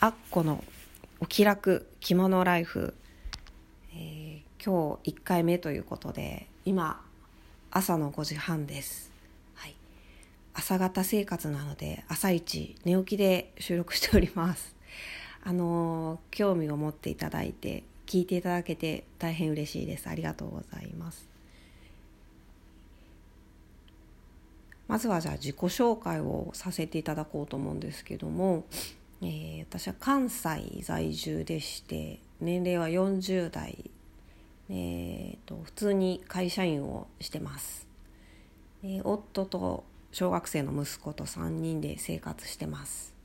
あっこのお気楽着物ライフ、えー、今日1回目ということで今朝の5時半です、はい、朝方生活なので朝一寝起きで収録しております。あのー、興味を持っていただいて聞いていただけて大変嬉しいです。ありがとうございます。まずはじゃあ自己紹介をさせていただこうと思うんですけどもえー、私は関西在住でして年齢は40代、えーと、普通に会社員をしてます、えー、夫と小学生の息子と3人で生活してます。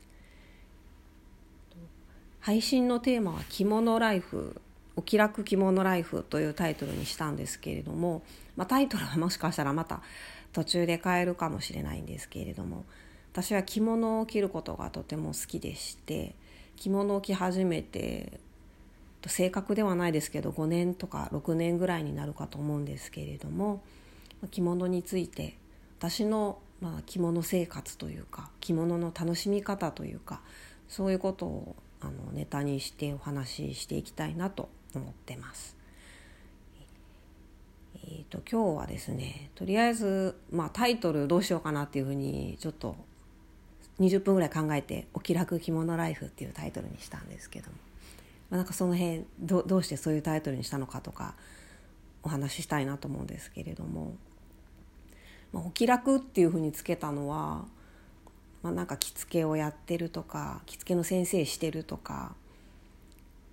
配信のテーマは「着物ライフ」「お気楽着物ライフ」というタイトルにしたんですけれども、まあ、タイトルはもしかしたらまた途中で変えるかもしれないんですけれども私は着物を着ることがとても好きでして着物を着始めて正確ではないですけど5年とか6年ぐらいになるかと思うんですけれども着物について私のまあ着物生活というか着物の楽しみ方というかそういうことをあのネタにしてお話ししていきたいなと思ってます。えーと、今日はですねとりあえず、まあ、タイトルどうしようかなっていうふうにちょっと20分ぐらい考えて「お気楽着物ライフ」っていうタイトルにしたんですけども、まあ、なんかその辺どどうしてそういうタイトルにしたのかとかお話ししたいなと思うんですけれども、まあ、お気楽っていうふうにつけたのは、まあ、なんか着付けをやってるとか着付けの先生してるとか、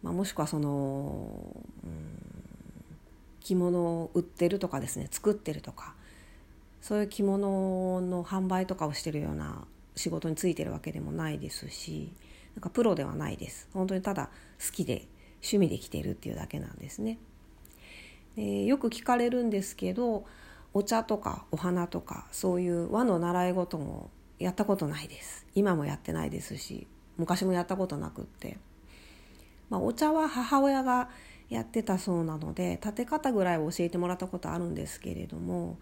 まあ、もしくはその、うん、着物を売ってるとかですね作ってるとかそういう着物の販売とかをしてるような仕事についてるわけでもないですしなんかプロではないです。本当にただ好きで趣味で来てるっていうだけなんですね。でよく聞かれるんですけどお茶とかお花とかそういう和の習い事もやったことないです。今もやってないですし昔もやったことなくって、まあ、お茶は母親がやってたそうなので立て方ぐらいを教えてもらったことあるんですけれども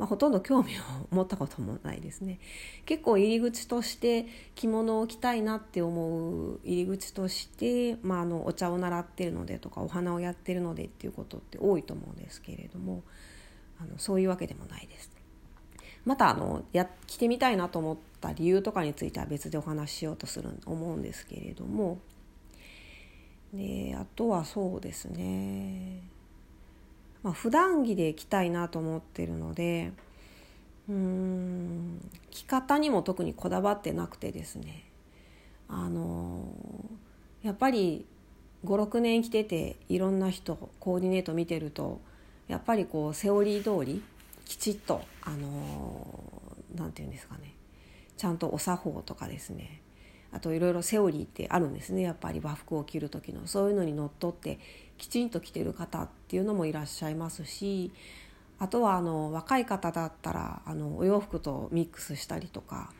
まあ、ほとんど興味を持ったこともないですね。結構入り口として着物を着たいなって思う入り口として、まあ、あのお茶を習ってるのでとかお花をやってるのでっていうことって多いと思うんですけれどもあのそういうわけでもないです。またあのや着てみたいなと思った理由とかについては別でお話ししようとする思うんですけれども。であとはそうですね。まあ、普段着で着たいなと思ってるのでうん着方にも特にこだわってなくてですね。あのやっぱり56年着てていろんな人コーディネート見てるとやっぱりこうセオリー通りきちっとあの何て言うんですかね。ちゃんとお作法とかですね。あといろいろセオリーってあるんですね。やっぱり和服を着る時の。そういうのにのっとってきちんと着てる方っていうのもいらっしゃいますしあとはあの若い方だったらあのお洋服とミックスしたりとか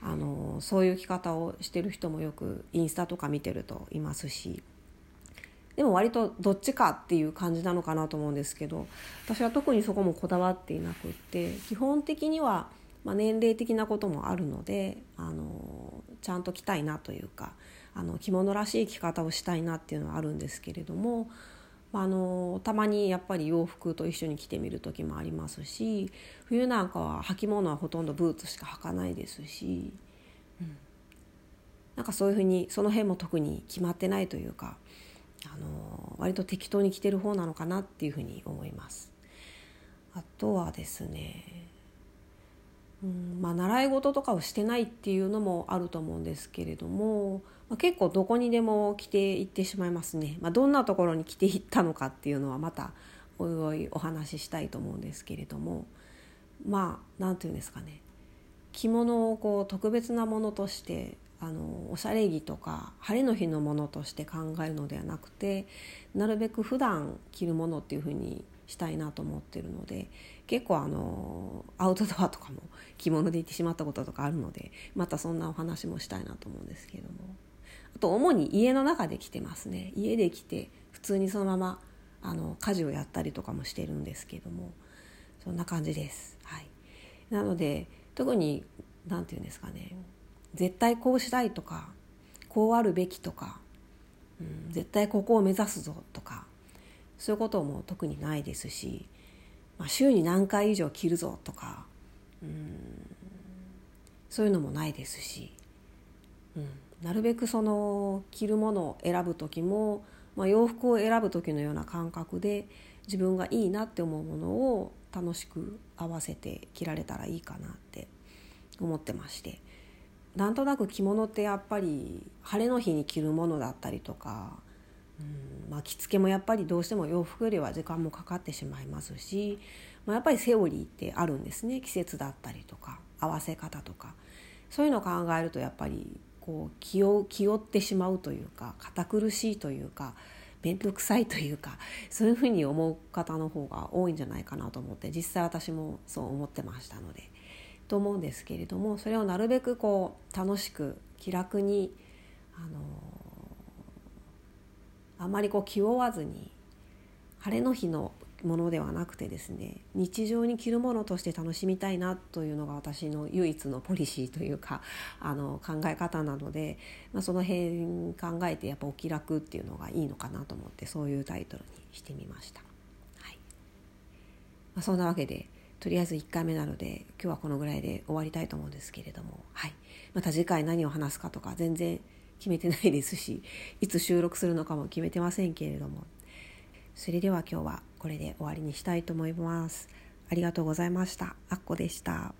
あのそういう着方をしてる人もよくインスタとか見てるといますし。でも割とどっちかっていう感じなのかなと思うんですけど私は特にそこもこだわっていなくって基本的には、まあ、年齢的なこともあるのであのちゃんと着たいなというかあの着物らしい着方をしたいなっていうのはあるんですけれども、あのたまにやっぱり洋服と一緒に着てみる時もありますし冬なんかは履物はほとんどブーツしか履かないですし、うん、なんかそういうふうにその辺も特に決まってないというか、あの割と適当に着てる方なのかなっていうふうに思います。あとはですねうんまあ、習い事とかをしてないっていうのもあると思うんですけれども、まあ、結構どこにでも着ていってしまいますね、まあ、どんなところに着ていったのかっていうのはまたおいおいお話ししたいと思うんですけれどもまあ何て言うんですかね。着物をこう特別なものとしてあのおしゃれ着とか晴れの日のものとして考えるのではなくてなるべく普段着るものっていうふうにしたいなと思ってるので結構あのアウトドアとかも着物で行ってしまったこととかあるのでまたそんなお話もしたいなと思うんですけれども。あと主に家の中で着てますね。家で着て普通にそのままあの家事をやったりとかもしてるんですけども。そんな感じです。はい、なので特に何て言うんですかね。絶対こうしたいとかこうあるべきとか、うん、絶対ここを目指すぞとかそういうことも特にないですし、まあ、週に何回以上着るぞとか、うん、そういうのもないですし、うん、なるべくその着るものを選ぶ時も、まあ、洋服を選ぶ時のような感覚で自分がいいなって思うものを楽しく合わせて着られたらいいかなって思ってましてなんとなく着物ってやっぱり晴れの日に着るものだったりとか、うんまあ、着付けもやっぱりどうしても洋服よりは時間もかかってしまいますし、まあ、やっぱりセオリーってあるんですね。季節だったりとか合わせ方とか。そういうのを考えるとやっぱりこう気を気負ってしまうというか堅苦しいというか面倒くさいというかそういうふうに思う方の方が多いんじゃないかなと思って実際私もそう思ってましたので。と思うんですけれどもそれをなるべくこう楽しく気楽にあのあまりこう気負わずに晴れの日のものではなくてですね日常に着るものとして楽しみたいなというのが私の唯一のポリシーというか あの考え方なので、まあ、その辺考えてやっぱお気楽っていうのがいいのかなと思ってそういうタイトルにしてみました。はいまあ、そんなわけでとりあえず1回目なので今日はこのぐらいで終わりたいと思うんですけれども、はい、また次回何を話すかとか全然決めてないですし いつ収録するのかも決めてませんけれどもそれでは今日はこれで終わりにしたいと思います。ありがとうございました。あっこでした。